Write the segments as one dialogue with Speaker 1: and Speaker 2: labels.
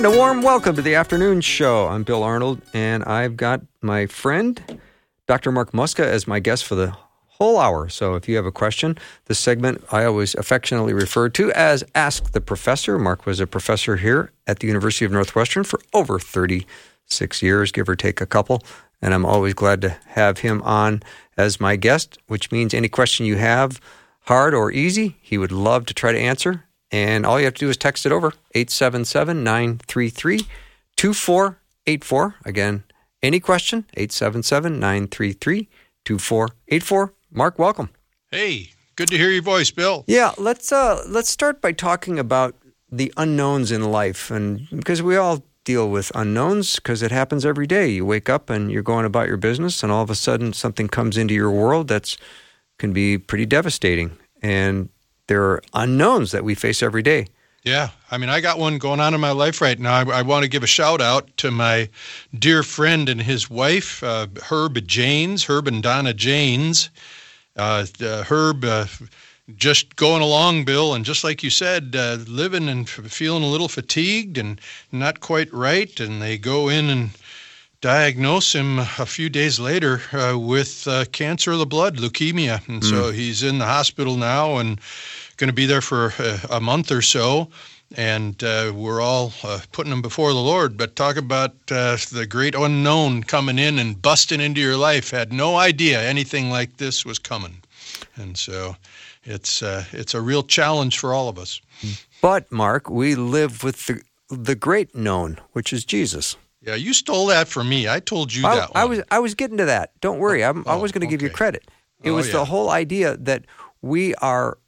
Speaker 1: And a warm welcome to the afternoon show. I'm Bill Arnold, and I've got my friend, Dr. Mark Muska, as my guest for the whole hour. So if you have a question, this segment I always affectionately refer to as Ask the Professor. Mark was a professor here at the University of Northwestern for over 36 years, give or take a couple. And I'm always glad to have him on as my guest, which means any question you have, hard or easy, he would love to try to answer. And all you have to do is text it over 877 933 2484. Again, any question 877 933 2484. Mark, welcome.
Speaker 2: Hey, good to hear your voice, Bill.
Speaker 1: Yeah, let's uh let's start by talking about the unknowns in life and because we all deal with unknowns because it happens every day. You wake up and you're going about your business and all of a sudden something comes into your world that's can be pretty devastating. And there are unknowns that we face every day.
Speaker 2: Yeah, I mean, I got one going on in my life right now. I, I want to give a shout out to my dear friend and his wife, uh, Herb Janes, Herb and Donna Janes. Uh, uh, Herb, uh, just going along, Bill, and just like you said, uh, living and f- feeling a little fatigued and not quite right, and they go in and diagnose him a few days later uh, with cancer of the blood, leukemia, and mm. so he's in the hospital now and going to be there for a, a month or so, and uh, we're all uh, putting them before the Lord. But talk about uh, the great unknown coming in and busting into your life. Had no idea anything like this was coming, and so it's uh, it's a real challenge for all of us.
Speaker 1: But Mark, we live with the the great known, which is Jesus.
Speaker 2: Yeah, you stole that from me. I told you
Speaker 1: I,
Speaker 2: that.
Speaker 1: I was I was getting to that. Don't worry. I'm,
Speaker 2: oh,
Speaker 1: I was going to
Speaker 2: okay.
Speaker 1: give you credit. It
Speaker 2: Oh,
Speaker 1: was
Speaker 2: yeah.
Speaker 1: the whole idea that we are uh,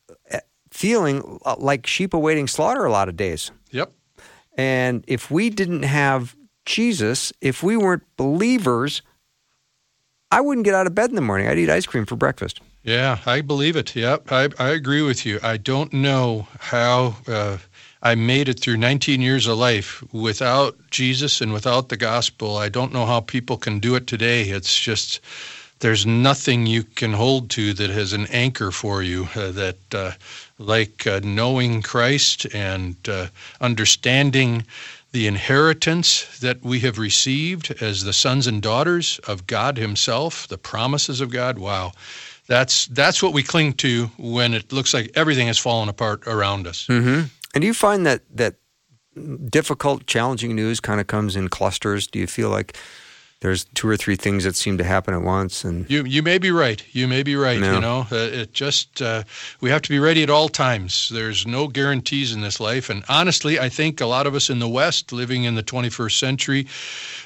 Speaker 1: feeling uh, like sheep awaiting slaughter a lot of days.
Speaker 2: Yep.
Speaker 1: And if we didn't have Jesus, if we weren't believers, I wouldn't get out of bed in the morning. I'd eat ice cream for breakfast.
Speaker 2: Yeah, I believe it. Yep, I, I agree with you. I don't know how uh, I made it through 19 years of life without Jesus and without the gospel. I don't know how people can do it today. It's just there's nothing you can hold to that has an anchor for you uh, that uh, like uh, knowing Christ and uh, understanding the inheritance that we have received as the sons and daughters of God himself, the promises of God. Wow. That's that's what we cling to when it looks like everything has fallen apart around us.
Speaker 1: Mm-hmm. And do you find that that difficult, challenging news kind of comes in clusters? Do you feel like there's two or three things that seem to happen at once? And
Speaker 2: You you may be right. You may be right.
Speaker 1: No.
Speaker 2: You know, uh, it just uh, we have to be ready at all times. There's no guarantees in this life, and honestly, I think a lot of us in the West, living in the 21st century,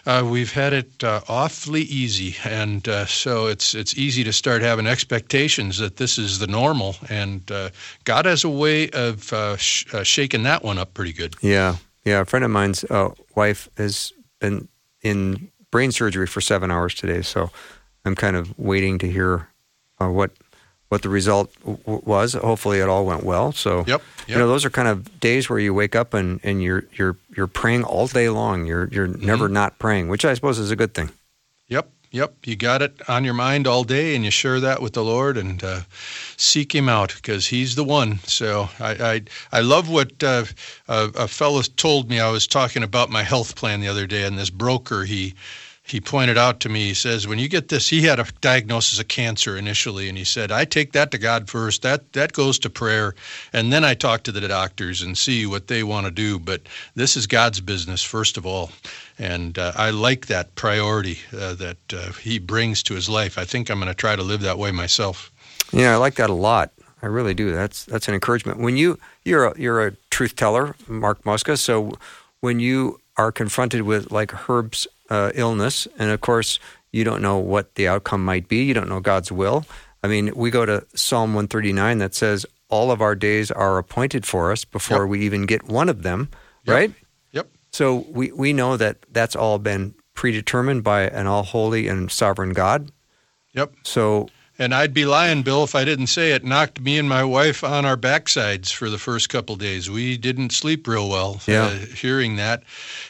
Speaker 2: uh, we've had it uh, awfully easy, and uh, so it's it's easy to start having expectations that this is the normal, and uh, God has a way of uh, sh- uh, shaking that one up pretty good.
Speaker 1: yeah, yeah. A friend of mine's uh, wife has been in brain surgery for seven hours today, so I'm kind of waiting to hear uh, what what the result w- was. Hopefully, it all went well. So
Speaker 2: Yep.
Speaker 1: You know, those are kind of days where you wake up and, and you're you're you're praying all day long. You're you're never not praying, which I suppose is a good thing.
Speaker 2: Yep, yep. You got it on your mind all day, and you share that with the Lord and uh, seek Him out because He's the one. So I I, I love what uh, a, a fellow told me. I was talking about my health plan the other day, and this broker he. He pointed out to me, he says, when you get this, he had a diagnosis of cancer initially, and he said, I take that to God first. That that goes to prayer, and then I talk to the doctors and see what they want to do. But this is God's business first of all, and uh, I like that priority uh, that uh, he brings to his life. I think I'm going to try to live that way myself.
Speaker 1: Yeah, I like that a lot. I really do. That's that's an encouragement. When you you're a, you're a truth teller, Mark Muska. So when you are confronted with like Herb's uh, illness, and of course you don't know what the outcome might be. You don't know God's will. I mean, we go to Psalm 139 that says all of our days are appointed for us before
Speaker 2: Yep.
Speaker 1: we even get one of them,
Speaker 2: Yep.
Speaker 1: right?
Speaker 2: Yep.
Speaker 1: So we, we know that that's all been predetermined by an all holy and sovereign God.
Speaker 2: Yep.
Speaker 1: So
Speaker 2: And I'd be lying, Bill, if I didn't say it knocked me and my wife on our backsides for the first couple days. We didn't sleep real well
Speaker 1: Yeah.
Speaker 2: uh, hearing that.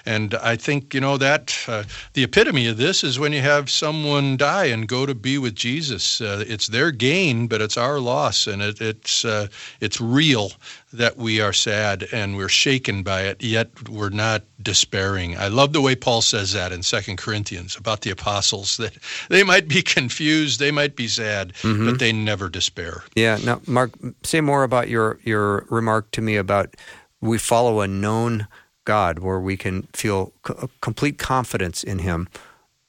Speaker 2: And I think, you know, that uh, the epitome of this is when you have someone die and go to be with Jesus. Uh, it's their gain, but it's our loss. And it, it's, uh, it's real that we are sad and we're shaken by it, yet we're not despairing. I love the way Paul says that in Second Corinthians about the apostles that they might be confused, they might be sad, mm-hmm. but they never despair.
Speaker 1: Yeah. Now, Mark, say more about your your remark to me about we follow a known God, where we can feel co- complete confidence in Him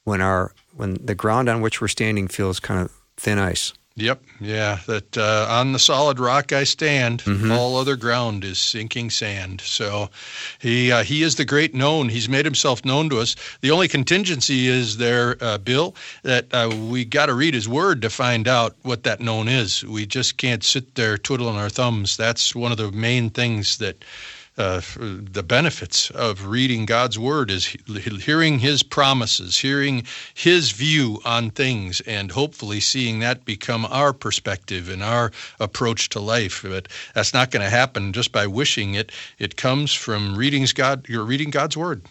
Speaker 1: when our when the ground on which we're standing feels kind of thin ice.
Speaker 2: Yep, yeah. That uh, on the solid rock I stand. All other ground is sinking sand. So, he uh, he is the great known. He's made himself known to us. The only contingency is there, uh, Bill, that uh, we got to read His Word to find out what that known is. We just can't sit there twiddling our thumbs. That's one of the main things that. Uh, the benefits of reading God's Word is hearing His promises, hearing His view on things, and hopefully seeing that become our perspective and our approach to life. But that's not going to happen just by wishing it. It comes from reading God. You're reading God's Word.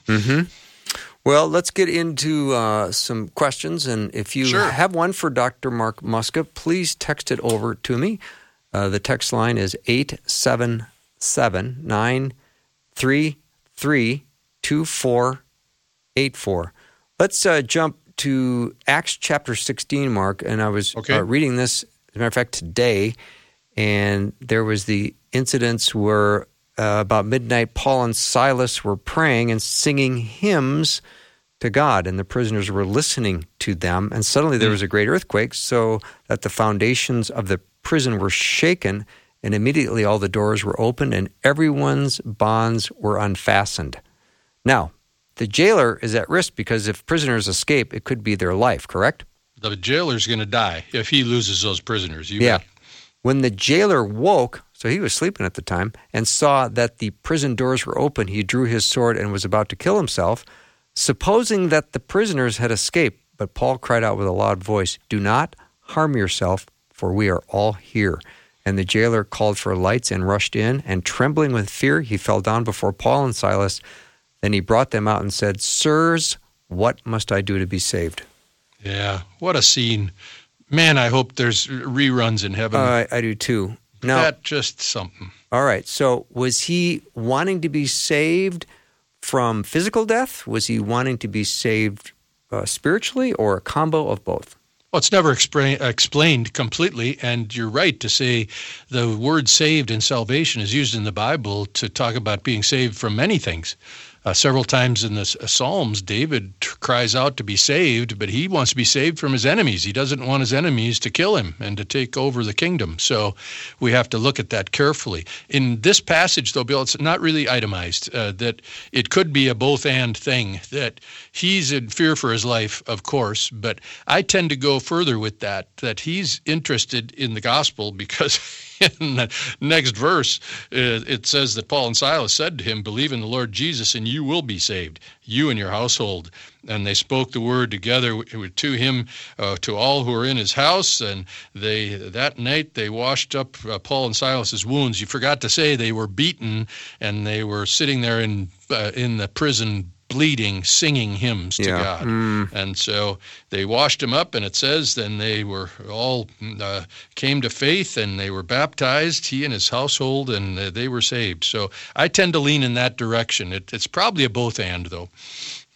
Speaker 1: Well, let's get into uh, some questions. And if you
Speaker 2: Sure.
Speaker 1: have one for Dr. Mark Muska, please text it over to me. Uh, the text line is 877 933 2484. Let's uh, jump to Acts chapter 16, Mark. And I was
Speaker 2: Okay.
Speaker 1: uh, reading this, as a matter of fact, today. And there was the incidents where uh, about midnight, Paul and Silas were praying and singing hymns to God, and the prisoners were listening to them. And suddenly there was a great earthquake, so that the foundations of the prison were shaken, and immediately all the doors were opened, and everyone's bonds were unfastened. Now, the jailer is at risk because if prisoners escape, it could be their life, correct?
Speaker 2: The jailer's going to die if he loses those prisoners. You
Speaker 1: Yeah. When the jailer woke, so he was sleeping at the time, and saw that the prison doors were open, he drew his sword and was about to kill himself, supposing that the prisoners had escaped. But Paul cried out with a loud voice, Do not harm yourself, for we are all here. And the jailer called for lights and rushed in, and trembling with fear, he fell down before Paul and Silas. Then he brought them out and said, Sirs, what must I do to be saved?
Speaker 2: Yeah. What a scene. Man, I hope there's reruns in heaven.
Speaker 1: Uh, I, I do too. Now,
Speaker 2: that just something.
Speaker 1: All right. So was he wanting to be saved from physical death? Was he wanting to be saved uh, spiritually or a combo of both?
Speaker 2: Well, it's never expra- explained completely, and you're right to say the word saved and salvation is used in the Bible to talk about being saved from many things. Uh, several times in the Psalms, David t- cries out to be saved, but he wants to be saved from his enemies. He doesn't want his enemies to kill him and to take over the kingdom. So we have to look at that carefully. In this passage, though, Bill, it's not really itemized uh, that it could be a both and thing, that he's in fear for his life, of course, but I tend to go further with that, that he's interested in the gospel because. In the next verse, uh, it says that Paul and Silas said to him, Believe in the Lord Jesus, and you will be saved, you and your household. And they spoke the word together to him, uh, to all who were in his house. And they that night they washed up uh, Paul and Silas's wounds. You forgot to say they were beaten, and they were sitting there in uh, in the prison bleeding, singing hymns to
Speaker 1: Yeah.
Speaker 2: God.
Speaker 1: Mm.
Speaker 2: And so they washed him up, and it says then they were all uh, came to faith and they were baptized, he and his household, and uh, they were saved. So I tend to lean in that direction. It, it's probably a both and, though.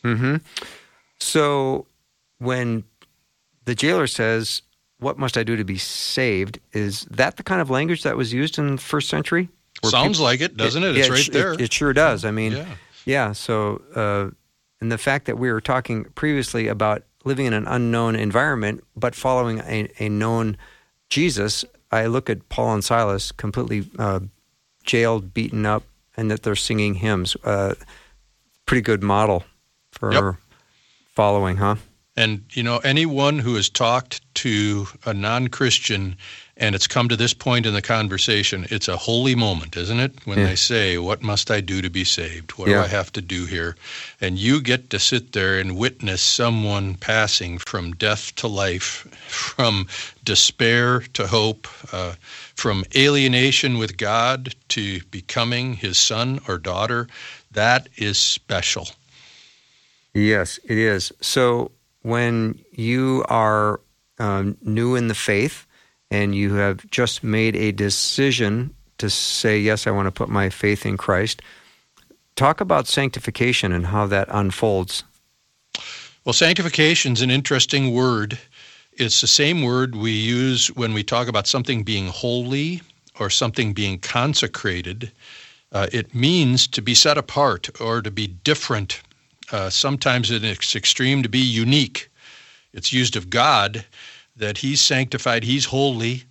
Speaker 1: Mm-hmm. So when the jailer says, What must I do to be saved? Is that the kind of language that was used in the first century?
Speaker 2: Sounds
Speaker 1: people-
Speaker 2: like it, doesn't it? It's
Speaker 1: yeah,
Speaker 2: right there.
Speaker 1: It, sure does. I mean,
Speaker 2: yeah.
Speaker 1: Yeah. So, uh, and the fact that we were talking previously about living in an unknown environment, but following a, a known Jesus, I look at Paul and Silas completely uh, jailed, beaten up, and that they're singing hymns. Uh, pretty good model for
Speaker 2: Yep.
Speaker 1: following, huh?
Speaker 2: And you know, anyone who has talked to a non-Christian And it's come to this point in the conversation. It's a holy moment, isn't it? When
Speaker 1: Yeah.
Speaker 2: they say, What must I do to be saved? What
Speaker 1: Yeah.
Speaker 2: do I have to do here? And you get to sit there and witness someone passing from death to life, from despair to hope, uh, from alienation with God to becoming his son or daughter. That is special.
Speaker 1: Yes, it is. So when you are um, new in the faith and you have just made a decision to say, Yes, I want to put my faith in Christ, talk about sanctification and how that unfolds.
Speaker 2: Well, sanctification is an interesting word. It's the same word we use when we talk about something being holy or something being consecrated. Uh, it means to be set apart or to be different. Uh, sometimes its extreme, to be unique. It's used of God that He's sanctified, He's holy.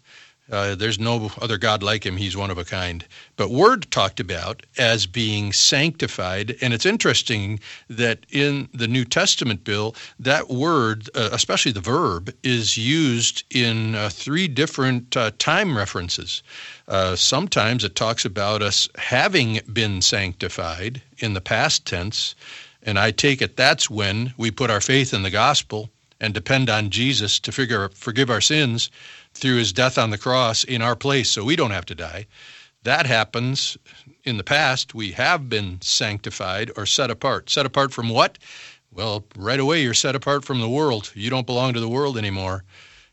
Speaker 2: Uh, there's no other God like Him. He's one of a kind. But Word talked about as being sanctified, and it's interesting that in the New Testament, Bill, that word, uh, especially the verb, is used in uh, three different uh, time references. Uh, sometimes it talks about us having been sanctified in the past tense, and I take it that's when we put our faith in the gospel and depend on Jesus to figure, forgive our sins through his death on the cross in our place so we don't have to die. That happens in the past. We have been sanctified or set apart. Set apart from what? Well, right away, you're set apart from the world. You don't belong to the world anymore.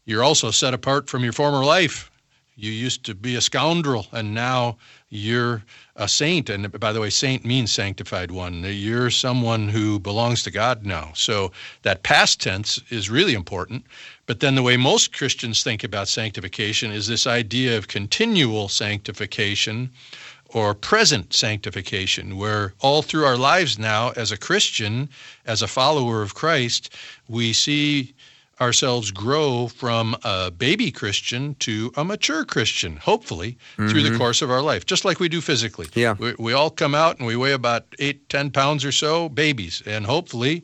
Speaker 2: You're also set apart from your former life. You used to be a scoundrel, and now you're a saint. And by the way, saint means sanctified one. You're someone who belongs to God now. So that past tense is really important. But then the way most Christians think about sanctification is this idea of continual sanctification or present sanctification, where all through our lives now, as a Christian, as a follower of Christ, we see ourselves grow from a baby Christian to a mature Christian, hopefully, through the course of our life, just like we do physically.
Speaker 1: Yeah.
Speaker 2: We, we all come out and we weigh about eight, ten pounds or so, babies, and hopefully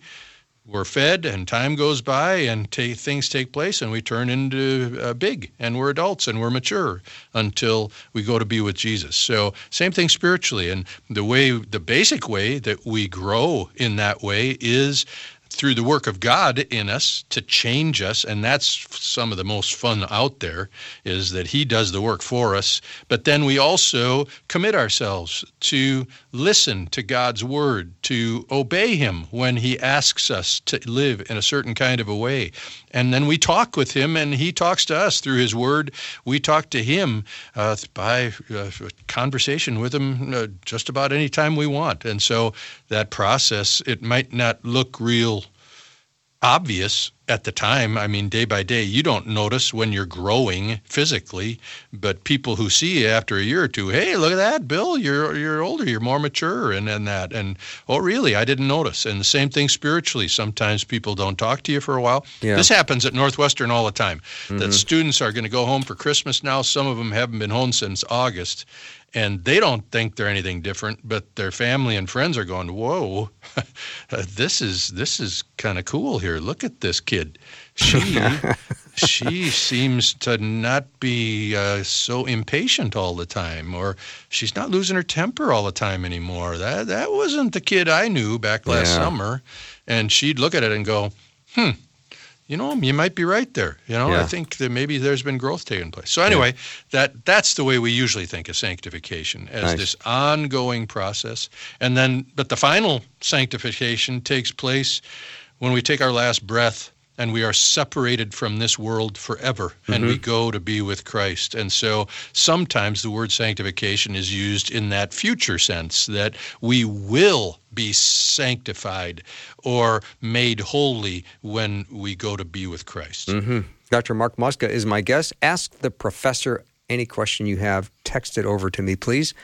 Speaker 2: we're fed and time goes by and ta things take place and we turn into uh, big and we're adults and we're mature until we go to be with Jesus. So same thing spiritually and the way the basic way that we grow in that way is through the work of God in us to change us and that's some of the most fun out there is that he does the work for us. But then we also commit ourselves to listen to God's word to obey him when he asks us to live in a certain kind of a way. And then we talk with him and he talks to us through his word. We talk to him uh, by uh, conversation with him uh, just about any time we want. And so that process it might not look real obvious at the time. I mean, day by day, you don't notice when you're growing physically, but people who see you after a year or two, hey, look at that, Bill, you're you're older, you're more mature, and and that, and oh, really, I didn't notice. And the same thing spiritually. Sometimes people don't talk to you for a while.
Speaker 1: Yeah.
Speaker 2: This happens at Northwestern all the time. That mm-hmm. students are going to go home for Christmas now. Some of them haven't been home since August. And they don't think they're anything different, but their family and friends are going, "Whoa, this is this is kind of cool here. Look at this kid. She she seems to not be uh, so impatient all the time, or she's not losing her temper all the time anymore. That that wasn't the kid I knew back last
Speaker 1: Yeah.
Speaker 2: summer." And she'd look at it and go, "Hmm, you know, you might be right there. You know, I think that maybe there's been growth taking place. So anyway, that that's the way we usually think of sanctification as
Speaker 1: Nice.
Speaker 2: this ongoing process. And then, but the final sanctification takes place when we take our last breath and we are separated from this world forever and we go to be with Christ. And so sometimes the word sanctification is used in that future sense that we will be sanctified or made holy when we go to be with Christ.
Speaker 1: hmm Dr. Mark Muska is my guest. Ask the professor any question you have. Text it over to me, please.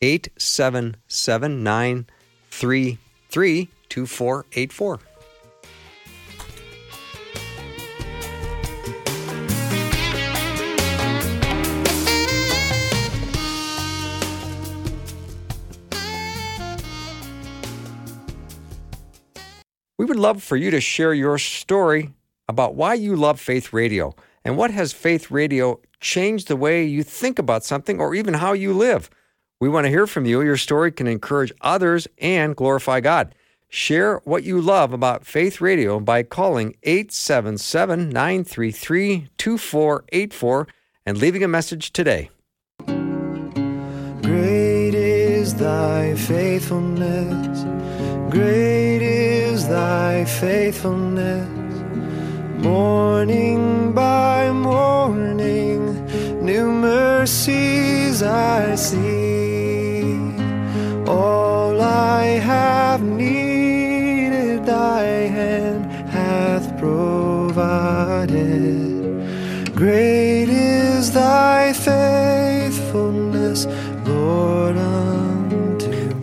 Speaker 1: 877 933 2484. We would love for you to share your story about why you love Faith Radio and what has Faith Radio changed the way you think about something or even how you live. We want to hear from you. Your story can encourage others and glorify God. Share what you love about Faith Radio by calling 877 933 2484 and leaving a message today.
Speaker 3: Great is thy faithfulness. Great is thy faithfulness. Morning by morning, new mercies I see. All I have needed, thy hand hath provided. Great is thy faithfulness, Lord.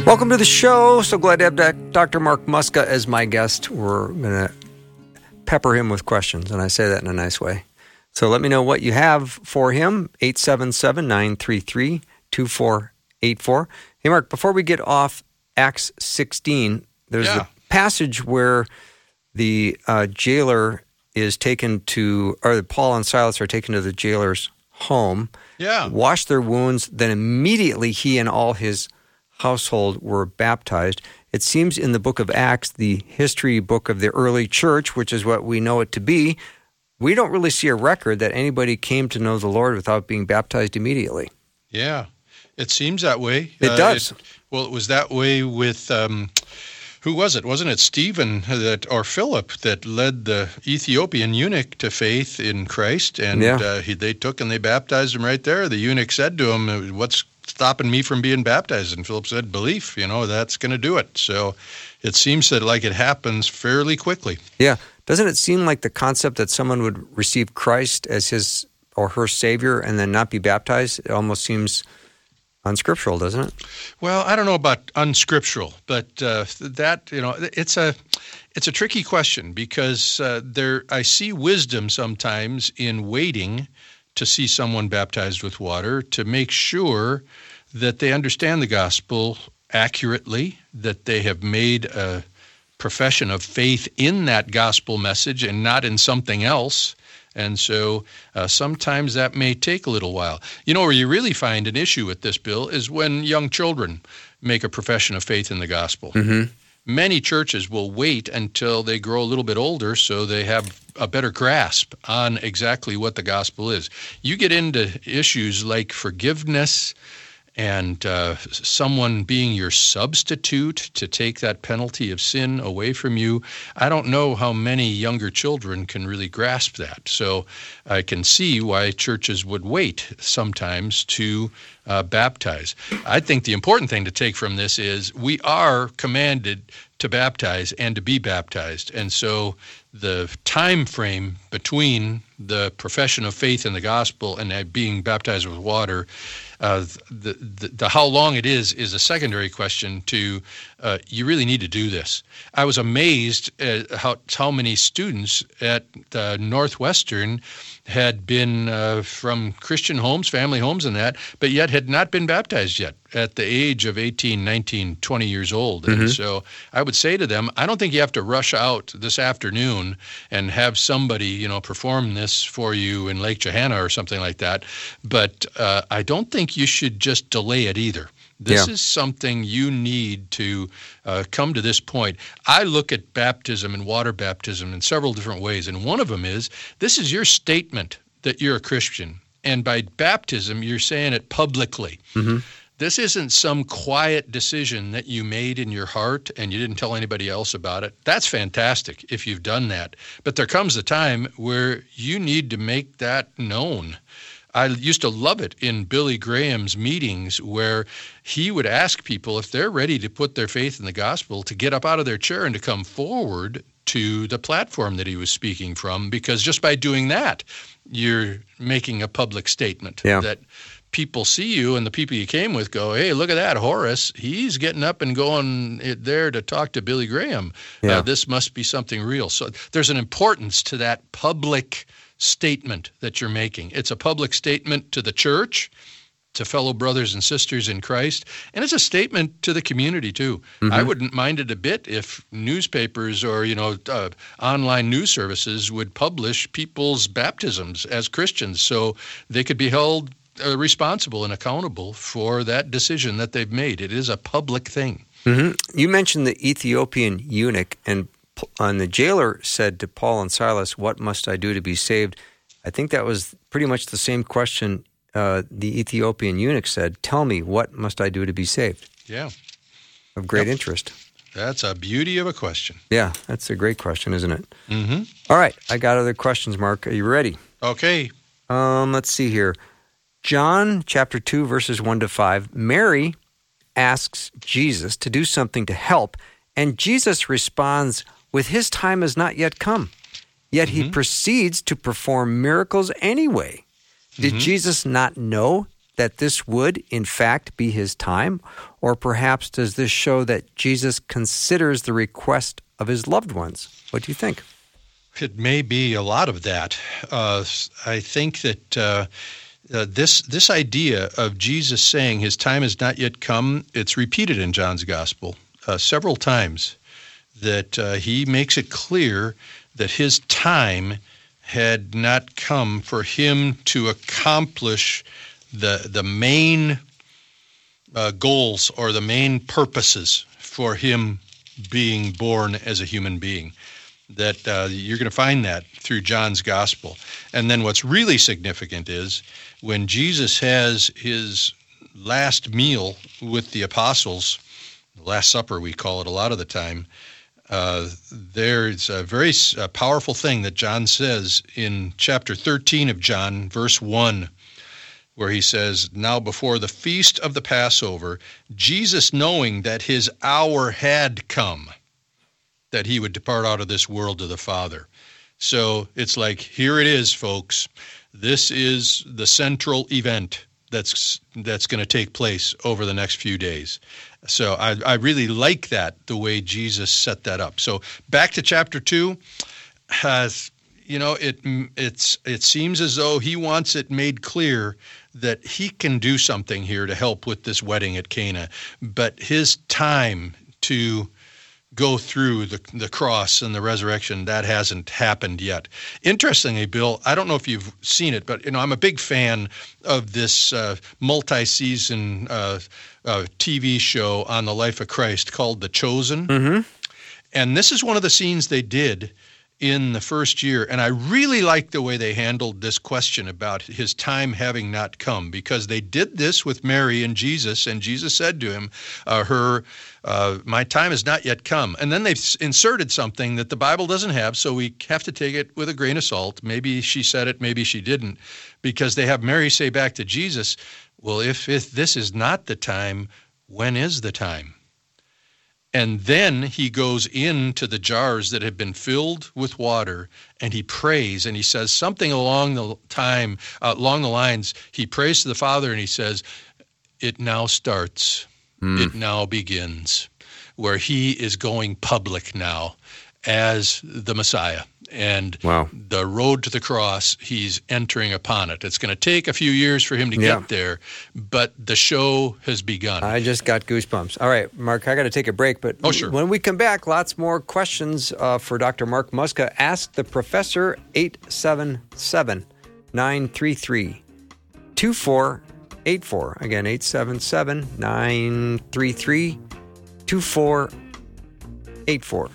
Speaker 1: Welcome to the show. So glad to have Dr. Mark Muska as my guest. We're going to pepper him with questions, and I say that in a nice way. So let me know what you have for him 877 933 2484. Hey, Mark, before we get off Acts 16, there's
Speaker 2: Yeah.
Speaker 1: the passage where the uh, jailer is taken to, or Paul and Silas are taken to the jailer's home
Speaker 2: Yeah.
Speaker 1: wash their wounds. Then immediately he and all his household were baptized. It seems in the book of Acts, the history book of the early church, which is what we know it to be, we don't really see a record that anybody came to know the Lord without being baptized immediately.
Speaker 2: Yeah, it seems that way.
Speaker 1: It does.
Speaker 2: well, it was that way with um, who was it? Wasn't it Stephen that or Philip that led the Ethiopian eunuch to faith in Christ? And
Speaker 1: Yeah.
Speaker 2: uh, he, they took and they baptized him right there. The eunuch said to him, "What's stopping me from being baptized?" And Philip said, "Belief. You know, that's going to do it." So it seems that like it happens fairly quickly.
Speaker 1: Yeah. Doesn't it seem like the concept that someone would receive Christ as his or her Savior and then not be baptized? It almost seems unscriptural, doesn't it?
Speaker 2: Well, I don't know about unscriptural, but uh, that you know, it's a it's a tricky question because uh, there I see wisdom sometimes in waiting to see someone baptized with water to make sure that they understand the gospel accurately, that they have made a profession of faith in that gospel message and not in something else. And so uh, sometimes that may take a little while. You know, where you really find an issue with this bill is when young children make a profession of faith in the gospel. Many churches will wait until they grow a little bit older so they have a better grasp on exactly what the gospel is. You get into issues like forgiveness and uh, someone being your substitute to take that penalty of sin away from you. I don't know how many younger children can really grasp that. So I can see why churches would wait sometimes to uh, baptize. I think the important thing to take from this is we are commanded to baptize and to be baptized. And so the time frame between the profession of faith in the gospel and being baptized with water uh, the, the, the how long it is is a secondary question to uh, you really need to do this. I was amazed at how, how many students at uh, Northwestern had been uh, from Christian homes, family homes, and that, but yet had not been baptized yet at the age of 18, 19, 20 years old. And so I would say to them, I don't think you have to rush out this afternoon and have somebody, you know, perform this for you in Lake Johanna or something like that. But uh, I don't think you should just delay it either. This
Speaker 1: Yeah.
Speaker 2: is something you need to uh, come to this point. I look at baptism and water baptism in several different ways, and one of them is this is your statement that you're a Christian. And by baptism, you're saying it publicly. This isn't some quiet decision that you made in your heart and you didn't tell anybody else about it. That's fantastic if you've done that. But there comes a time where you need to make that known. I used to love it in Billy Graham's meetings where he would ask people if they're ready to put their faith in the gospel to get up out of their chair and to come forward to the platform that he was speaking from because just by doing that you're making a public statement
Speaker 1: Yeah.
Speaker 2: that people see you and the people you came with go, hey, look at that, Horace. He's getting up and going there to talk to Billy Graham.
Speaker 1: Yeah.
Speaker 2: Uh, this must be something real. So there's an importance to that public statement that you're making. It's a public statement to the church to fellow brothers and sisters in Christ, and it's a statement to the community too. I wouldn't mind it a bit if newspapers or you know uh, online news services would publish people's baptisms as Christians, so they could be held uh, responsible and accountable for that decision that they've made. It is a public thing.
Speaker 1: hmm You mentioned the Ethiopian eunuch, and, and the jailer said to Paul and Silas, What must I do to be saved? I think that was pretty much the same question uh, the Ethiopian eunuch said, Tell me, what must I do to be saved?
Speaker 2: Yeah,
Speaker 1: Of great
Speaker 2: Yep.
Speaker 1: interest.
Speaker 2: that's a beauty of a question.
Speaker 1: Yeah, that's a great question, isn't it?
Speaker 2: hmm
Speaker 1: All right, I got other questions, Mark. Are you ready?
Speaker 2: Okay,
Speaker 1: Um, let's see here. John chapter 2, verses 1 to 5. Mary asks Jesus to do something to help, and Jesus responds with his time has not yet come. Yet he proceeds to perform miracles anyway. Did Jesus not know that this would, in fact, be his time? Or perhaps does this show that Jesus considers the request of his loved ones? What do you think?
Speaker 2: It may be a lot of that. Uh, I think that uh, uh, this this idea of Jesus saying his time has not yet come, it's repeated in John's gospel uh, several times. That uh, he makes it clear that his time had not come for him to accomplish the the main uh, goals or the main purposes for him being born as a human being that uh, you're going to find that through John's gospel. And then what's really significant is when Jesus has his last meal with the apostles, the Last Supper, we call it a lot of the time. Uh, there's a very uh powerful thing that John says in chapter 13 of John, verse 1, where he says, Now before the feast of the Passover, Jesus, knowing that his hour had come, that he would depart out of this world to the Father. So it's like, here it is, folks. This is the central event that's that's going to take place over the next few days. So I, I really like that the way Jesus set that up. So back to chapter two, has you know it it's it seems as though he wants it made clear that he can do something here to help with this wedding at Cana, but his time to go through the, the cross and the resurrection that hasn't happened yet interestingly bill i don't know if you've seen it but you know i'm a big fan of this uh, multi-season uh, uh, tv show on the life of christ called the chosen
Speaker 1: Mm-hmm.
Speaker 2: and this is one of the scenes they did in the first year. And I really like the way they handled this question about his time having not come because they did this with Mary and Jesus. And Jesus said to him, uh, her, uh, My time has not yet come. And then they've inserted something that the Bible doesn't have. So we have to take it with a grain of salt. Maybe she said it, maybe she didn't. Because they have Mary say back to Jesus, Well, if, if this is not the time, when is the time? And then he goes into the jars that have been filled with water and he prays and he says something along the time, uh, along the lines, he prays to the Father and he says, It now starts, it now begins, where he is going public now as the Messiah. And
Speaker 1: Wow.
Speaker 2: the road to the cross, he's entering upon it. It's going to take a few years for him to
Speaker 1: Yeah.
Speaker 2: get there, but the show has begun.
Speaker 1: I just got goosebumps. All right, Mark, I got to take a break, but
Speaker 2: Oh, sure.
Speaker 1: when we come back, lots more questions uh, for Dr. Mark Muska. Ask the professor 877 933 2484. Again, 877 933 2484.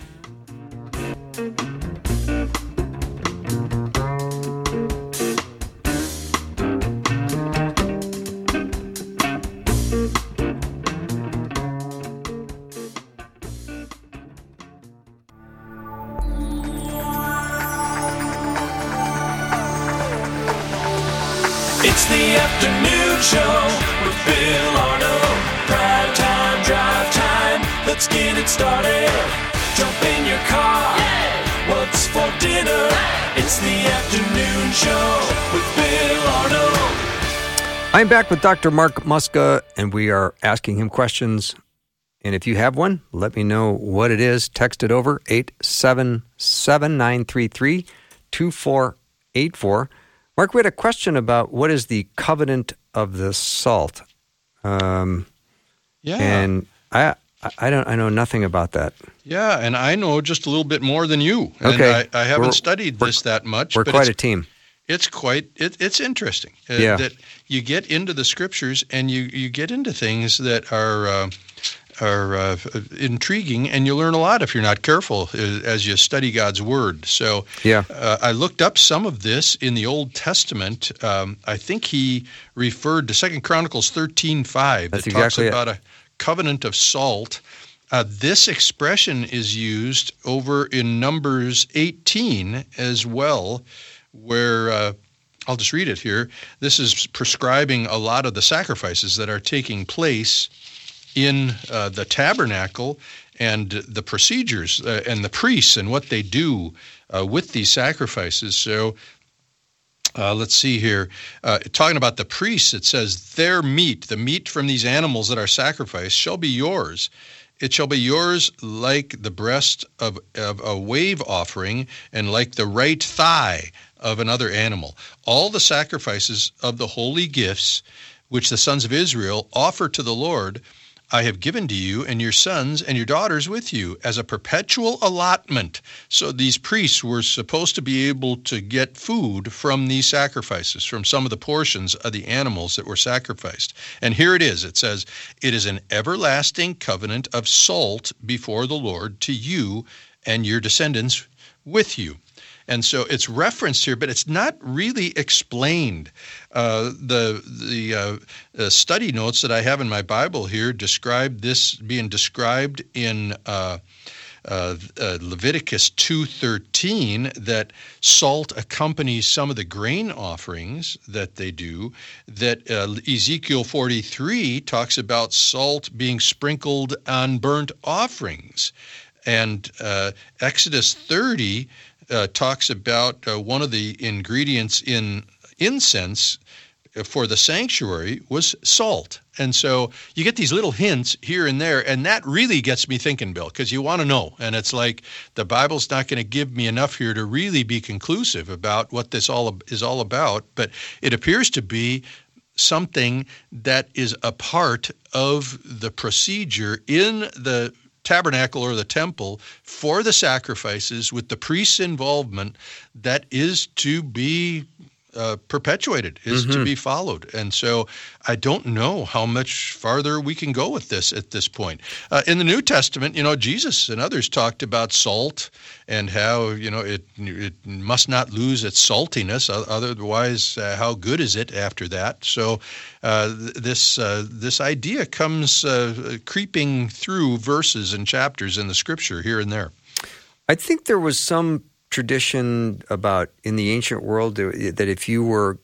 Speaker 1: I'm back with Dr. Mark Muska, and we are asking him questions. And if you have one, let me know what it is. Text it over 877 933 2484. Mark, we had a question about what is the covenant of the salt. Um,
Speaker 2: Yeah.
Speaker 1: And I, I don't, I know nothing about that.
Speaker 2: yeah, and I know just a little bit more than you. And
Speaker 1: Okay.
Speaker 2: I, I haven't
Speaker 1: We're-
Speaker 2: studied this that much.
Speaker 1: We're quite a team.
Speaker 2: It's quite it, it's interesting uh,
Speaker 1: Yeah.
Speaker 2: that you get into the scriptures and you you get into things that are uh, are uh, intriguing and you learn a lot if you're not careful uh, as you study God's word. So
Speaker 1: Yeah.
Speaker 2: uh, I looked up some of this in the Old Testament. Um, I think he referred to Second Chronicles thirteen five
Speaker 1: That's
Speaker 2: that talks
Speaker 1: exactly it.
Speaker 2: about a covenant of salt. Uh, this expression is used over in Numbers 18 as well, where uh, I'll just read it here. This is prescribing a lot of the sacrifices that are taking place in uh, the tabernacle and the procedures uh, and the priests and what they do uh, with these sacrifices. So uh, let's see here. Uh, talking about the priests, it says, Their meat, the meat from these animals that are sacrificed, shall be yours. It shall be yours like the breast of, of a wave offering and like the right thigh of another animal. All the sacrifices of the holy gifts which the sons of Israel offer to the Lord, I have given to you and your sons and your daughters with you as a perpetual allotment. So these priests were supposed to be able to get food from these sacrifices, from some of the portions of the animals that were sacrificed. And here it is it says, It is an everlasting covenant of salt before the Lord to you and your descendants with you. And so it's referenced here, but it's not really explained. Uh, the the uh, uh, study notes that I have in my Bible here describe this being described in uh, uh, uh, Leviticus two thirteen that salt accompanies some of the grain offerings that they do. That uh, Ezekiel forty three talks about salt being sprinkled on burnt offerings, and uh, Exodus thirty uh, talks about uh, one of the ingredients in incense for the sanctuary was salt. And so you get these little hints here and there, and that really gets me thinking, Bill, because you want to know. And it's like the Bible's not going to give me enough here to really be conclusive about what this all is all about, but it appears to be something that is a part of the procedure in the tabernacle or the temple for the sacrifices with the priest's involvement that is to be uh, perpetuated, is to be followed. And so I don't know how much farther we can go with this at this point. Uh, in the New Testament, you know, Jesus and others talked about salt and how, you know, it, it must not lose its saltiness. Otherwise, uh, how good is it after that? So uh, th- this, uh, this idea comes uh, creeping through verses and chapters in the scripture here and there.
Speaker 1: I think there was some tradition about in the ancient world that if you were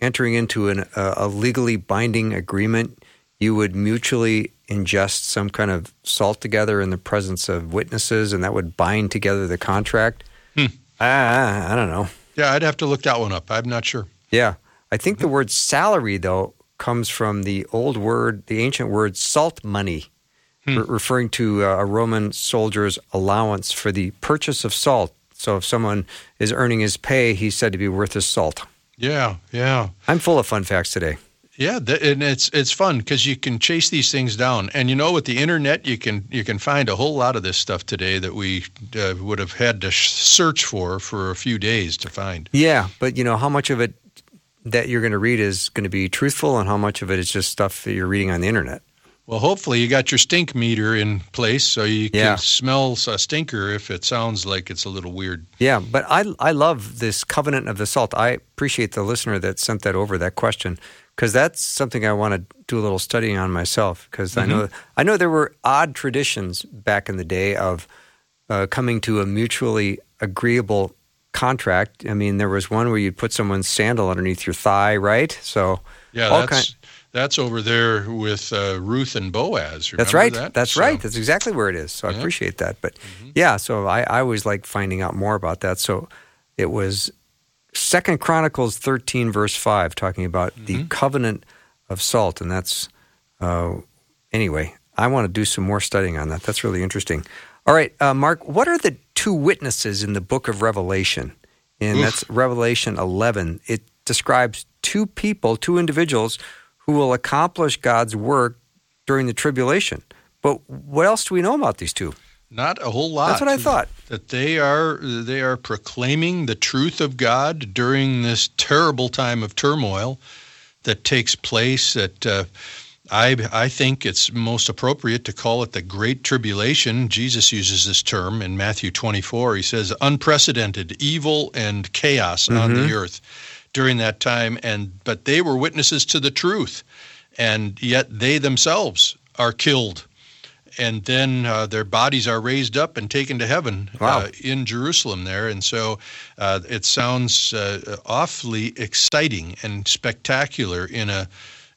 Speaker 1: entering into an, a, a legally binding agreement, you would mutually ingest some kind of salt together in the presence of witnesses, and that would bind together the contract.
Speaker 2: Hmm.
Speaker 1: Ah, I don't know.
Speaker 2: Yeah, I'd have to look that one up. I'm not sure.
Speaker 1: Yeah. I think the word salary, though, comes from the old word, the ancient word salt money, re- referring to uh, a Roman soldier's allowance for the purchase of salt. So if someone is earning his pay, he's said to be worth his salt.
Speaker 2: Yeah, yeah.
Speaker 1: I'm full of fun facts today.
Speaker 2: Yeah, th- and it's it's fun because you can chase these things down, and you know, with the internet, you can you can find a whole lot of this stuff today that we uh, would have had to sh- search for for a few days to find.
Speaker 1: Yeah, but you know how much of it that you're going to read is going to be truthful, and how much of it is just stuff that you're reading on the internet.
Speaker 2: Well, hopefully, you got your stink meter in place so you can
Speaker 1: Yeah.
Speaker 2: smell a stinker if it sounds like it's a little weird.
Speaker 1: Yeah, but I I love this covenant of the salt. I appreciate the listener that sent that over that question because that's something I want to do a little studying on myself because I know I know there were odd traditions back in the day of uh, coming to a mutually agreeable contract. I mean, there was one where you'd put someone's sandal underneath your thigh, right? So
Speaker 2: Yeah,
Speaker 1: all
Speaker 2: that's that's over there with uh, Ruth and Boaz.
Speaker 1: That's right.
Speaker 2: that?
Speaker 1: That's
Speaker 2: So-
Speaker 1: right. That's exactly where it is. So I
Speaker 2: Yeah. Mm-hmm.
Speaker 1: appreciate that. But yeah, so I, I always like finding out more about that. So it was Second Chronicles thirteen verse five talking about
Speaker 2: Mm-hmm.
Speaker 1: the covenant of salt, and that's uh, anyway. I want to do some more studying on that. That's really interesting. All right, uh, Mark, what are the two witnesses in the book of Revelation? And
Speaker 2: Oof.
Speaker 1: that's Revelation eleven. It describes two people, two individuals who will accomplish God's work during the tribulation. But what else do we know about these two?
Speaker 2: Not a whole lot.
Speaker 1: That's what I thought.
Speaker 2: That they are they are proclaiming the truth of God during this terrible time of turmoil that takes place. That uh, I I think it's most appropriate to call it the Great Tribulation. Jesus uses this term in Matthew 24. He says unprecedented evil and chaos on the earth during that time. And but they were witnesses to the truth, and yet they themselves are killed and then uh, their bodies are raised up and taken to heaven
Speaker 1: Wow.
Speaker 2: uh, in Jerusalem there. And so uh, it sounds uh, awfully exciting and spectacular in a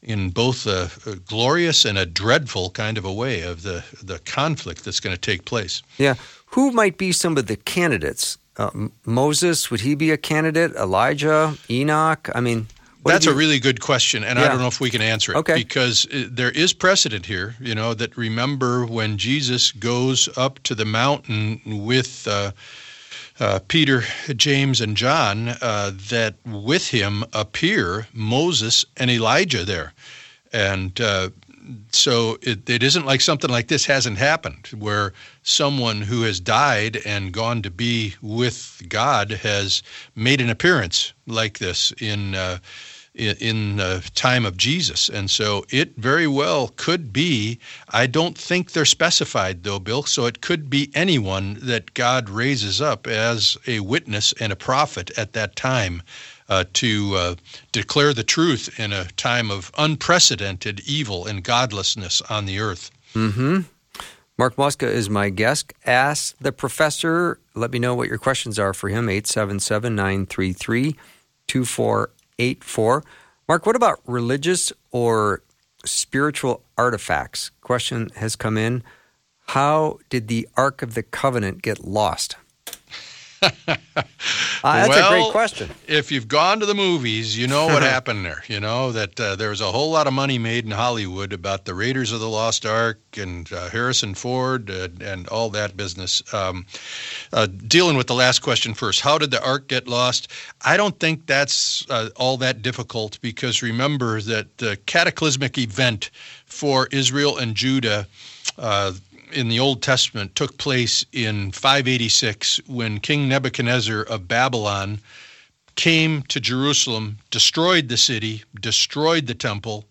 Speaker 2: in both a, a glorious and a dreadful kind of a way of the the conflict that's going to take place.
Speaker 1: Yeah. Who might be some of the candidates? Uh, Moses, would he be a candidate? Elijah, Enoch? I mean,
Speaker 2: That's
Speaker 1: do
Speaker 2: a really good question, and
Speaker 1: Yeah.
Speaker 2: I don't know if we can answer it
Speaker 1: Okay.
Speaker 2: because uh, there is precedent here. You know that remember when Jesus goes up to the mountain with uh, uh, Peter, James, and John, uh, that with him appear Moses and Elijah there, and uh, so it, it isn't like something like this hasn't happened, where someone who has died and gone to be with God has made an appearance like this in uh, in, in the time of Jesus, and so it very well could be. I don't think they're specified though, Bill. So it could be anyone that God raises up as a witness and a prophet at that time uh, to uh, declare the truth in a time of unprecedented evil and godlessness on the earth.
Speaker 1: Mark Muska is my guest. Ask the professor. Let me know what your questions are for him. 877 933 2484. Mark, what about religious or spiritual artifacts? Question has come in. How did the Ark of the Covenant get lost? Ah, that's a great question.
Speaker 2: If you've gone to the movies, you know what happened there. You know that uh, there was a whole lot of money made in Hollywood about the Raiders of the Lost Ark and uh, Harrison Ford uh, and all that business. Um, uh, dealing with the last question first, how did the Ark get lost? I don't think that's uh, all that difficult because remember that the cataclysmic event for Israel and Judah. In the Old Testament took place in 586 when King Nebuchadnezzar of Babylon came to Jerusalem, destroyed the city, destroyed the temple,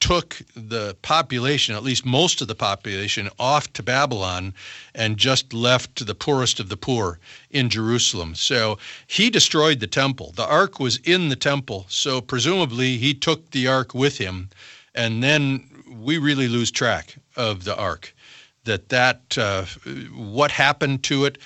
Speaker 2: took the population, at least most of the population, off to Babylon and just left the poorest of the poor in Jerusalem. So he destroyed the temple. The ark was in the temple, so presumably he took the ark with him. And then we really lose track of the ark. That that uh, what happened to it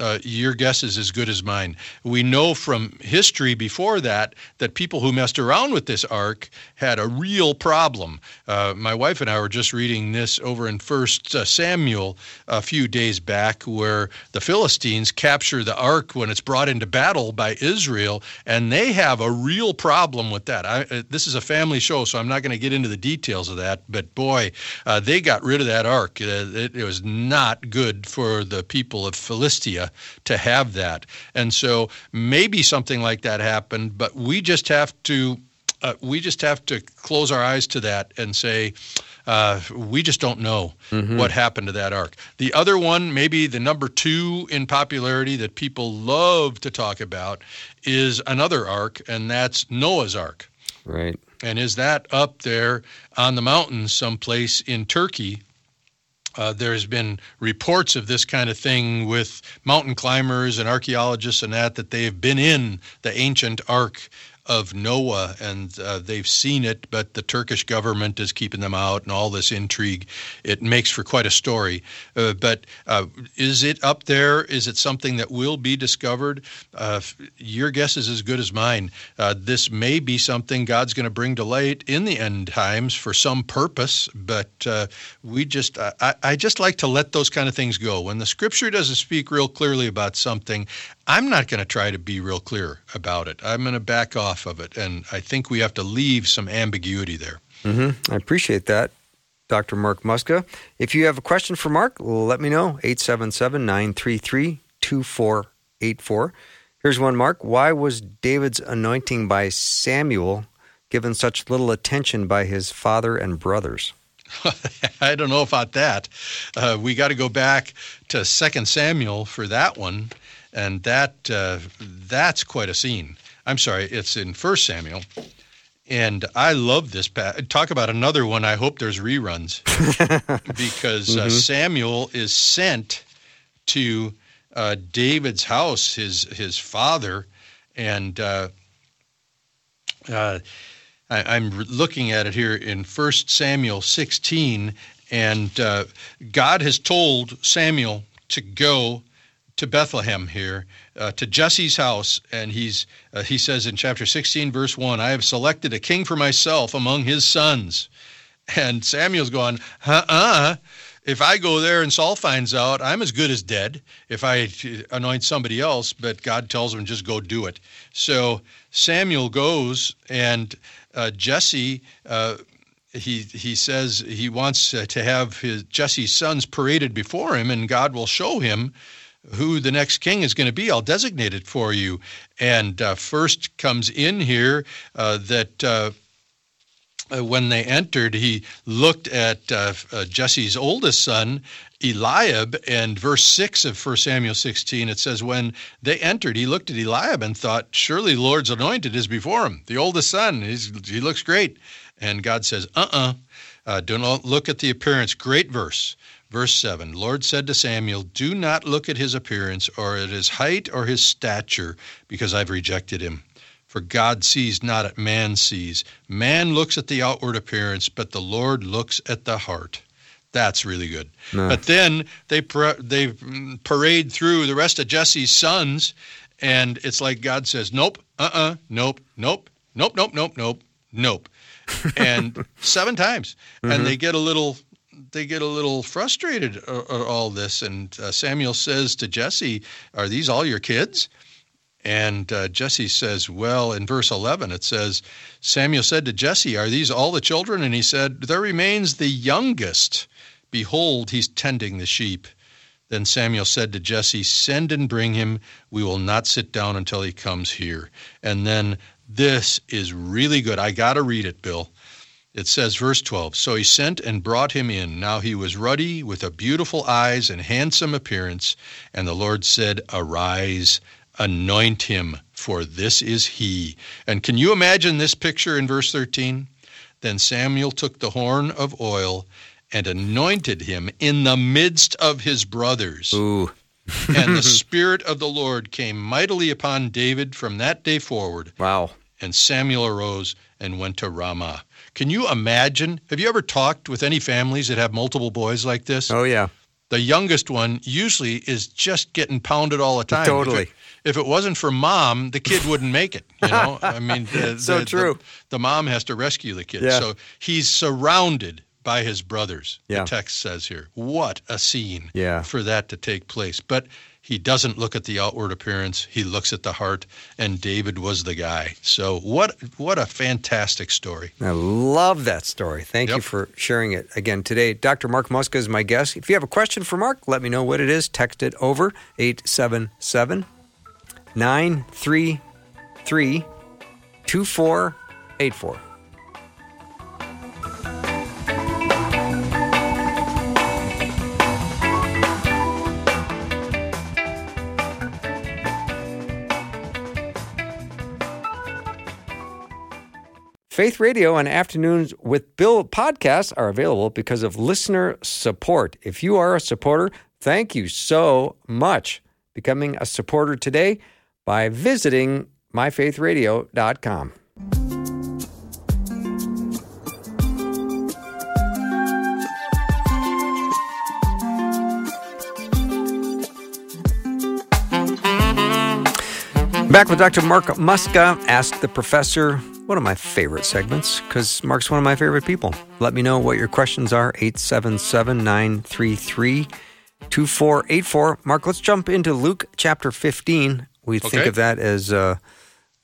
Speaker 2: uh, your guess is as good as mine. We know from history before that that people who messed around with this ark had a real problem. Uh, my wife and I were just reading this over in First uh, Samuel a few days back, where the Philistines capture the ark when it's brought into battle by Israel, and they have a real problem with that. I, uh, this is a family show, so I'm not going to get into the details of that. But boy, uh, they got rid of that ark. Uh, it, it was not good for the people of Philistia to have that. And so maybe something like that happened, but we just have to uh, we just have to close our eyes to that and say uh, we just don't know what happened to that ark. The other one, maybe the number two in popularity that people love to talk about, is another ark, and that's Noah's ark.
Speaker 1: Right.
Speaker 2: And is that up there on the mountains someplace in Turkey? Uh, there's been reports of this kind of thing with mountain climbers and archaeologists and that that they've been in the ancient ark of Noah and uh, they've seen it, but the Turkish government is keeping them out and all this intrigue. It makes for quite a story. Uh, but uh, is it up there? Is it something that will be discovered? Uh, your guess is as good as mine. Uh, this may be something God's going to bring to light in the end times for some purpose, but uh, we just, I, I just like to let those kind of things go. When the scripture doesn't speak real clearly about something, I'm not going to try to be real clear about it. I'm going to back off of it. And I think we have to leave some ambiguity there.
Speaker 1: hmm I appreciate that, Dr. Mark Muska. If you have a question for Mark, let me know. 877 933 2484. Here's one, Mark. Why was David's anointing by Samuel given such little attention by his father and brothers?
Speaker 2: I don't know about that. Uh, we got to go back to Second Samuel for that one, and that uh, that's quite a scene. I'm sorry, it's in First Samuel, and I love this. Pa- Talk about another one. I hope there's reruns because uh, Samuel is sent to uh, David's house, his his father, and uh, uh, I, I'm looking at it here in 1 Samuel 16, and uh, God has told Samuel to go to Bethlehem here, uh, to Jesse's house, and he's uh, he says in chapter 16, verse 1, I have selected a king for myself among his sons. And Samuel's going, uh-uh. If I go there and Saul finds out, I'm as good as dead if I anoint somebody else, but God tells him just go do it. So Samuel goes, and uh, Jesse, uh, he he says he wants to have his Jesse's sons paraded before him, and God will show him who the next king is going to be. I'll designate it for you. And uh, first comes in here uh, that. Uh, uh, when they entered, he looked at uh, uh, Jesse's oldest son, Eliab, and verse 6 of 1 Samuel 16, it says, When they entered, he looked at Eliab and thought, Surely the Lord's anointed is before him, the oldest son. He's, he looks great. And God says, Uh-uh, uh, do not look at the appearance. Great verse. Verse 7 Lord said to Samuel, Do not look at his appearance or at his height or his stature, because I've rejected him. For God sees not at man sees. Man looks at the outward appearance, but the Lord looks at the heart. That's really good.
Speaker 1: No.
Speaker 2: But then they par- they parade through the rest of Jesse's sons, and it's like God says, "Nope, uh-uh, nope, nope, nope, nope, nope, nope, nope," and seven times, and they mm-hmm. get a little they get a little frustrated at at all this. And uh, Samuel says to Jesse, "Are these all your kids?" And uh, Jesse says, Well, in verse 11, it says, Samuel said to Jesse, Are these all the children? And he said, There remains the youngest. Behold, he's tending the sheep. Then Samuel said to Jesse, Send and bring him. We will not sit down until he comes here. And then this is really good. I got to read it, Bill. It says, verse 12 So he sent and brought him in. Now he was ruddy, with a beautiful eyes and handsome appearance. And the Lord said, Arise, anoint him, for this is he. And can you imagine this picture in verse 13? Then Samuel took the horn of oil and anointed him in the midst of his brothers.
Speaker 1: Ooh.
Speaker 2: and the Spirit of the Lord came mightily upon David from that day forward.
Speaker 1: Wow.
Speaker 2: And Samuel arose and went to Ramah. Can you imagine? Have you ever talked with any families that have multiple boys like this?
Speaker 1: Oh, yeah.
Speaker 2: The youngest one usually is just getting pounded all the time.
Speaker 1: Totally.
Speaker 2: If it, if it wasn't for mom, the kid wouldn't make it. You know, I mean, the,
Speaker 1: So
Speaker 2: the-
Speaker 1: true.
Speaker 2: The, the mom has to rescue the kid.
Speaker 1: Yeah.
Speaker 2: So he's surrounded by his brothers.
Speaker 1: Yeah.
Speaker 2: The text says here. What a scene
Speaker 1: Yeah.
Speaker 2: for that to take place. But he doesn't look at the outward appearance. He looks at the heart. And David was the guy. So what what a fantastic story.
Speaker 1: I love that story. Thank you for sharing it again today. Dr. Mark Muska is my guest. If you have a question for Mark, let me know what it is. Text it over 877 933 2484. Faith Radio and Afternoons with Bill podcasts are available because of listener support. If you are a supporter, thank you so much. Becoming a supporter today by visiting myfaithradio.com. Back with Dr. Mark Muska, Ask the Professor, one of my favorite segments because Mark's one of my favorite people. Let me know what your questions are 877 933 2484. Mark, let's jump into Luke chapter 15. We think of that as a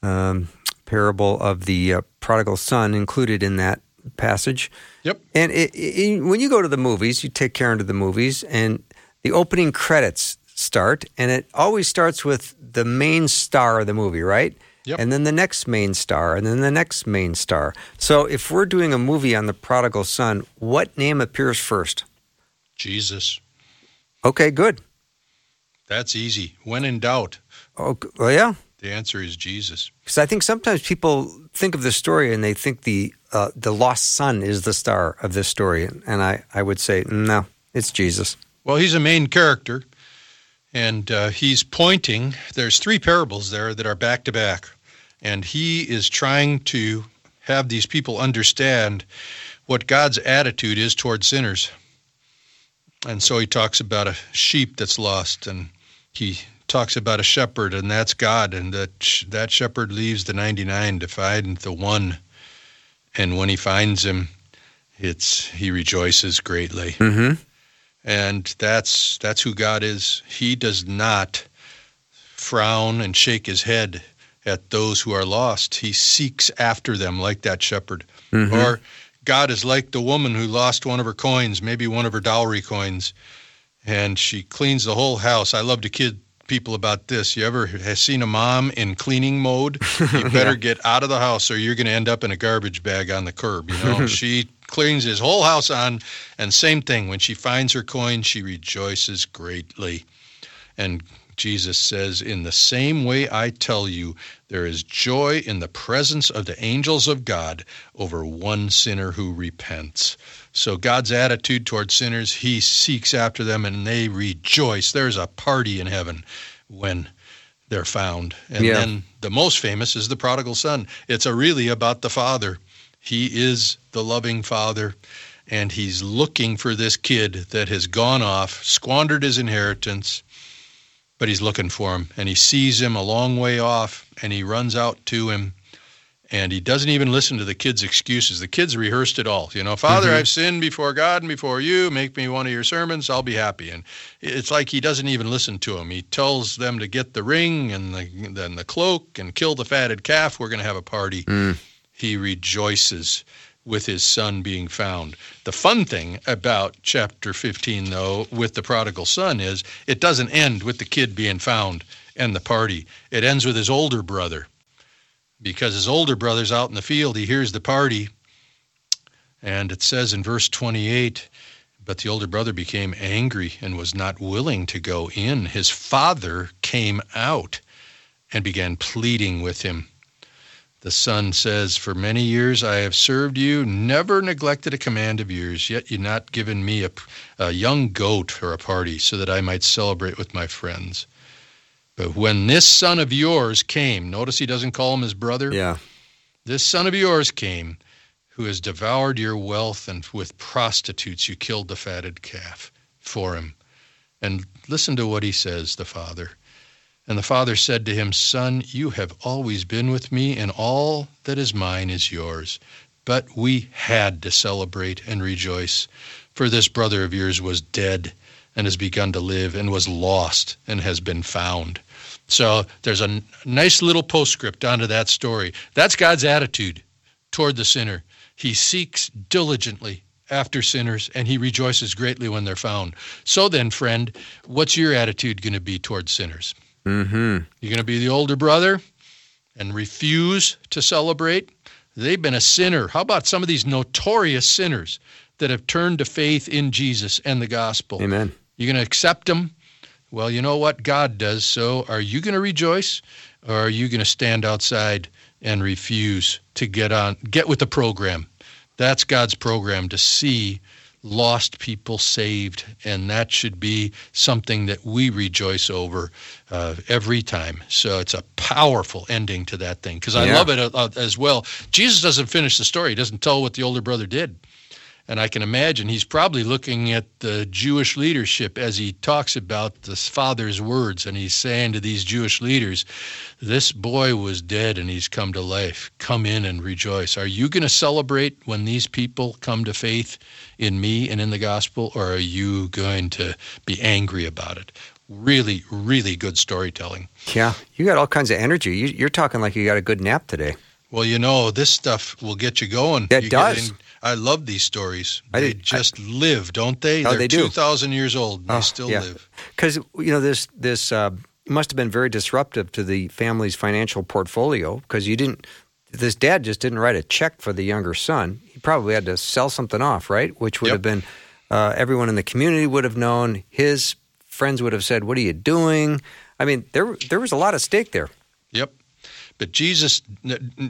Speaker 1: um, parable of the uh, prodigal son included in that passage.
Speaker 2: Yep.
Speaker 1: And it, it, when you go to the movies, you take care into the movies, and the opening credits start, and it always starts with the main star of the movie, right?
Speaker 2: Yep.
Speaker 1: and then the next main star, and then the next main star. So if we're doing a movie on the prodigal son, what name appears first?
Speaker 2: Jesus.
Speaker 1: Okay, good.
Speaker 2: That's easy. When in doubt,
Speaker 1: Oh, well, yeah.
Speaker 2: the answer is Jesus.
Speaker 1: Because I think sometimes people think of the story and they think the uh, the lost son is the star of this story, and I, I would say no, it's Jesus.
Speaker 2: Well, he's a main character, and uh, he's pointing. There's three parables there that are back to back, and he is trying to have these people understand what God's attitude is toward sinners. And so he talks about a sheep that's lost, and he talks about a shepherd, and that's God, and that sh- that shepherd leaves the 99 to find the one, and when he finds him, it's he rejoices greatly
Speaker 1: Mm-hmm.
Speaker 2: and that's that's who God is. He does not frown and shake his head at those who are lost. He seeks after them like that shepherd.
Speaker 1: Mhm.
Speaker 2: Or God is like the woman who lost one of her coins, maybe one of her dowry coins, and she cleans the whole house. I love to kid people about this. You ever have seen a mom in cleaning mode? You better get out of the house or you're going to end up in a garbage bag on the curb. You know, she cleans his whole house on, and same thing. When she finds her coin, she rejoices greatly. And Jesus says, In the same way I tell you, there is joy in the presence of the angels of God over one sinner who repents. So God's attitude toward sinners, he seeks after them and they rejoice. There's a party in heaven when they're found. And
Speaker 1: Yeah.
Speaker 2: then the most famous is the prodigal son. It's a really about the father. He is the loving father and he's looking for this kid that has gone off, squandered his inheritance, but he's looking for him and he sees him a long way off and he runs out to him and he doesn't even listen to the kid's excuses. The kid's rehearsed it all. You know, Father, mm-hmm. I've sinned before God and before you. Make me one of your sermons. I'll be happy. And it's like he doesn't even listen to him. He tells them to get the ring and the, then the cloak and kill the fatted calf. We're going to have a party. Mm. He rejoices with his son being found. The fun thing about chapter 15, though, with the prodigal son is it doesn't end with the kid being found and the party. It ends with his older brother because his older brother's out in the field. He hears the party. And it says in verse 28 But the older brother became angry and was not willing to go in. His father came out and began pleading with him. The son says, For many years I have served you, never neglected a command of yours, yet you not given me a, a young goat for a party, so that I might celebrate with my friends. But when this son of yours came, notice he doesn't call him his brother.
Speaker 1: Yeah.
Speaker 2: This son of yours came, who has devoured your wealth, and with prostitutes you killed the fatted calf for him. And listen to what he says, the father. And the father said to him, Son, you have always been with me, and all that is mine is yours. But we had to celebrate and rejoice, for this brother of yours was dead and has begun to live, and was lost and has been found. So there's a nice little postscript onto that story. That's God's attitude toward the sinner. He seeks diligently after sinners, and he rejoices greatly when they're found. So then, friend, what's your attitude going to be toward sinners?
Speaker 1: Mm-hmm.
Speaker 2: You're going to be the older brother and refuse to celebrate? They've been a sinner. How about some of these notorious sinners that have turned to faith in Jesus and the gospel?
Speaker 1: Amen.
Speaker 2: You're going to accept them? Well, you know what God does. So are you going to rejoice or are you going to stand outside and refuse to get on get with the program? That's God's program to see lost people saved. And that should be something that we rejoice over uh, every time. So it's a powerful ending to that thing because i
Speaker 1: Yeah.
Speaker 2: love it uh, as well. Jesus doesn't finish the story. He doesn't tell what the older brother did and I can imagine he's probably looking at the Jewish leadership as he talks about the father's words. And he's saying to these Jewish leaders, This boy was dead and he's come to life. Come in and rejoice. Are you going to celebrate when these people come to faith in me and in the gospel? Or are you going to be angry about it? Really, really good storytelling.
Speaker 1: Yeah. You got all kinds of energy. You, you're talking like you got a good nap today.
Speaker 2: Well, you know, this stuff will get you going.
Speaker 1: That
Speaker 2: You
Speaker 1: does.
Speaker 2: I love these stories. They
Speaker 1: did- I-
Speaker 2: just live, don't they?
Speaker 1: Oh,
Speaker 2: They're
Speaker 1: they do.
Speaker 2: 2,000 years old and
Speaker 1: Oh,
Speaker 2: they still
Speaker 1: yeah.
Speaker 2: live.
Speaker 1: Because you know this this uh, must have been very disruptive to the family's financial portfolio because you didn't. This dad just didn't write a check for the younger son. He probably had to sell something off, right? Which would
Speaker 2: Yep.
Speaker 1: have been uh, everyone in the community would have known. His friends would have said, "What are you doing?" I mean, there there was a lot of stake there.
Speaker 2: Yep. But Jesus,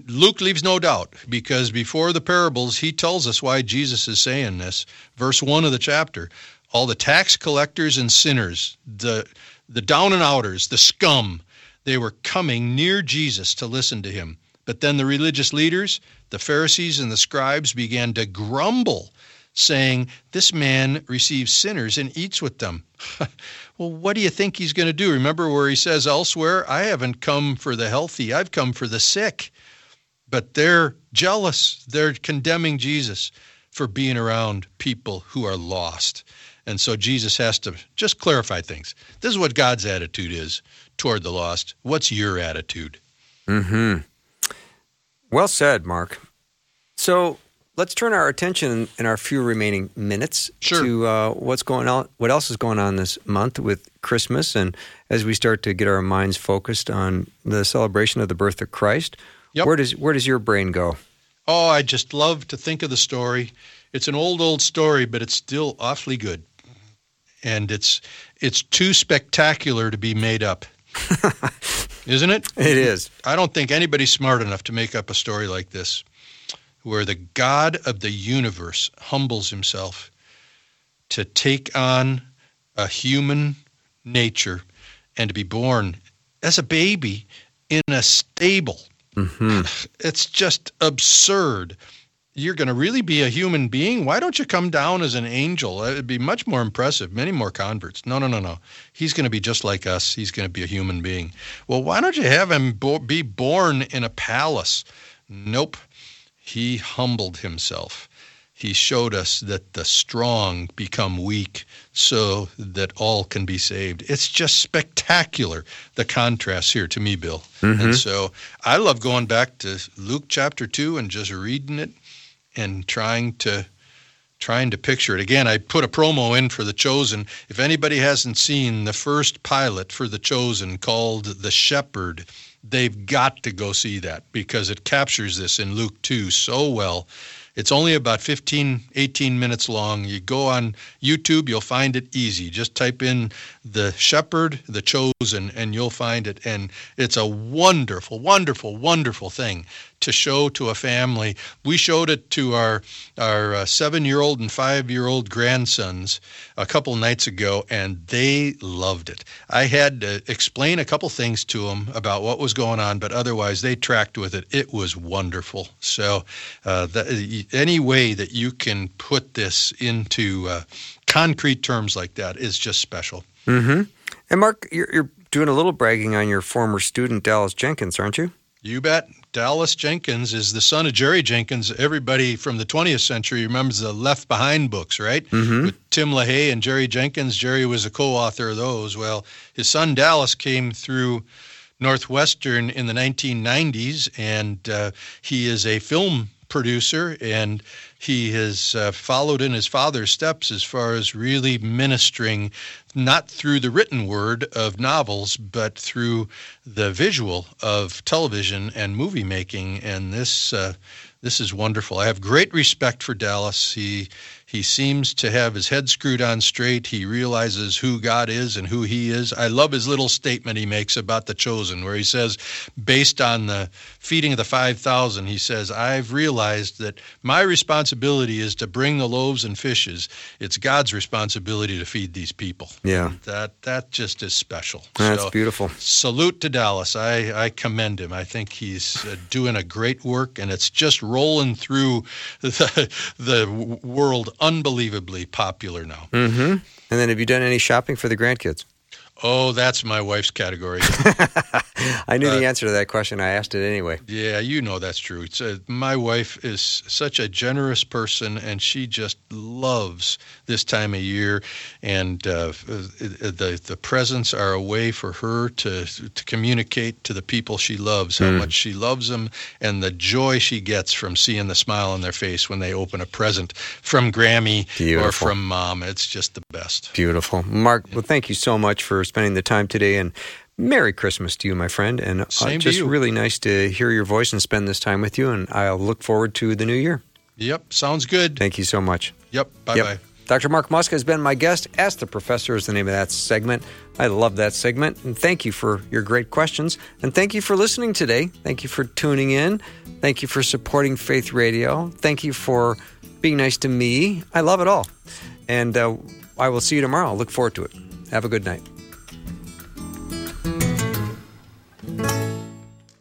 Speaker 2: Luke leaves no doubt because before the parables, he tells us why Jesus is saying this. Verse 1 of the chapter all the tax collectors and sinners, the, the down and outers, the scum, they were coming near Jesus to listen to him. But then the religious leaders, the Pharisees and the scribes, began to grumble, saying, This man receives sinners and eats with them. well, what do you think he's going to do? Remember where he says elsewhere, I haven't come for the healthy, I've come for the sick. But they're jealous. They're condemning Jesus for being around people who are lost. And so Jesus has to just clarify things. This is what God's attitude is toward the lost. What's your attitude?
Speaker 1: Hmm. Well said, Mark. So let's turn our attention in our few remaining minutes
Speaker 2: Sure.
Speaker 1: to uh, what's going on. What else is going on this month with Christmas, and as we start to get our minds focused on the celebration of the birth of Christ,
Speaker 2: Yep.
Speaker 1: where does where does your brain go?
Speaker 2: Oh, I just love to think of the story. It's an old, old story, but it's still awfully good. And it's it's too spectacular to be made up. Isn't it?
Speaker 1: It is.
Speaker 2: I don't think anybody's smart enough to make up a story like this, where the God of the universe humbles himself to take on a human nature and to be born as a baby in a stable.
Speaker 1: hmm
Speaker 2: It's just absurd. You're going to really be a human being? Why don't you come down as an angel? It would be much more impressive, many more converts. No, no, no, no. He's going to be just like us. He's going to be a human being. Well, why don't you have him bo- be born in a palace? Nope. He humbled himself. He showed us that the strong become weak so that all can be saved. It's just spectacular, the contrast here to me, Bill. And mm-hmm. so I love going back to Luke chapter 2 and just reading it and trying to trying to picture it. Again, I put a promo in for The Chosen. If anybody hasn't seen the first pilot for The Chosen called The Shepherd, they've got to go see that because it captures this in Luke 2 so well. It's only about 15, 18 minutes long. You go on YouTube, you'll find it easy. Just type in The Shepherd, The Chosen, and you'll find it. And it's a wonderful, wonderful, wonderful thing to show to a family. We showed it to our our uh, seven-year-old and five-year-old grandsons a couple nights ago, and they loved it. I had to explain a couple things to them about what was going on, but otherwise they tracked with it. It was wonderful. So, uh, that, any way that you can put this into uh, concrete terms like that is just special.
Speaker 1: hmm And Mark, you're, you're doing a little bragging on your former student Dallas Jenkins, aren't you?
Speaker 2: You bet. Dallas Jenkins is the son of Jerry Jenkins. Everybody from the 20th century remembers the Left Behind books, right?
Speaker 1: Mhm.
Speaker 2: With Tim LaHaye and Jerry Jenkins. Jerry was a co author of those. Well, his son Dallas came through Northwestern in the 1990s, and uh, he is a film producer and he has uh, followed in his father's steps as far as really ministering not through the written word of novels but through the visual of television and movie making and this uh, this is wonderful. I have great respect for Dallas. He he seems to have his head screwed on straight. He realizes who God is and who he is. I love his little statement he makes about the chosen where he says based on the feeding of the 5000 he says I've realized that my responsibility is to bring the loaves and fishes. It's God's responsibility to feed these people.
Speaker 1: Yeah.
Speaker 2: That that just is special.
Speaker 1: That's
Speaker 2: So,
Speaker 1: beautiful.
Speaker 2: salute to Dallas. I, I commend him. I think he's uh, doing a great work, and it's just rolling through the, the world unbelievably popular now.
Speaker 1: hmm And then, have you done any shopping for the grandkids?
Speaker 2: Oh, that's my wife's category.
Speaker 1: I knew the
Speaker 2: Uh,
Speaker 1: answer to that question. I asked it anyway.
Speaker 2: yeah, you know that's true. It's, uh, my wife is such a generous person, and she just loves this time of year. And uh, the the presents are a way for her to to communicate to the people she loves how
Speaker 1: Mm.
Speaker 2: much she loves them, and the joy she gets from seeing the smile on their face when they open a present from Grammy or from Mom. It's just the best.
Speaker 1: Beautiful. Mark, well, thank you so much for spending the time today and Merry Christmas to you, my friend, and uh, just really nice to hear your voice and spend this time with you. And I'll look forward to the new year.
Speaker 2: Yep, sounds good.
Speaker 1: Thank you so much.
Speaker 2: Yep, bye
Speaker 1: Yep.
Speaker 2: bye.
Speaker 1: Dr. Mark Muska has been my guest. Ask the Professor is the name of that segment. I love that segment. And thank you for your great questions. And thank you for listening today. Thank you for tuning in. Thank you for supporting Faith Radio. Thank you for being nice to me. I love it all. And uh, I will see you tomorrow. Look forward to it. Have a good night.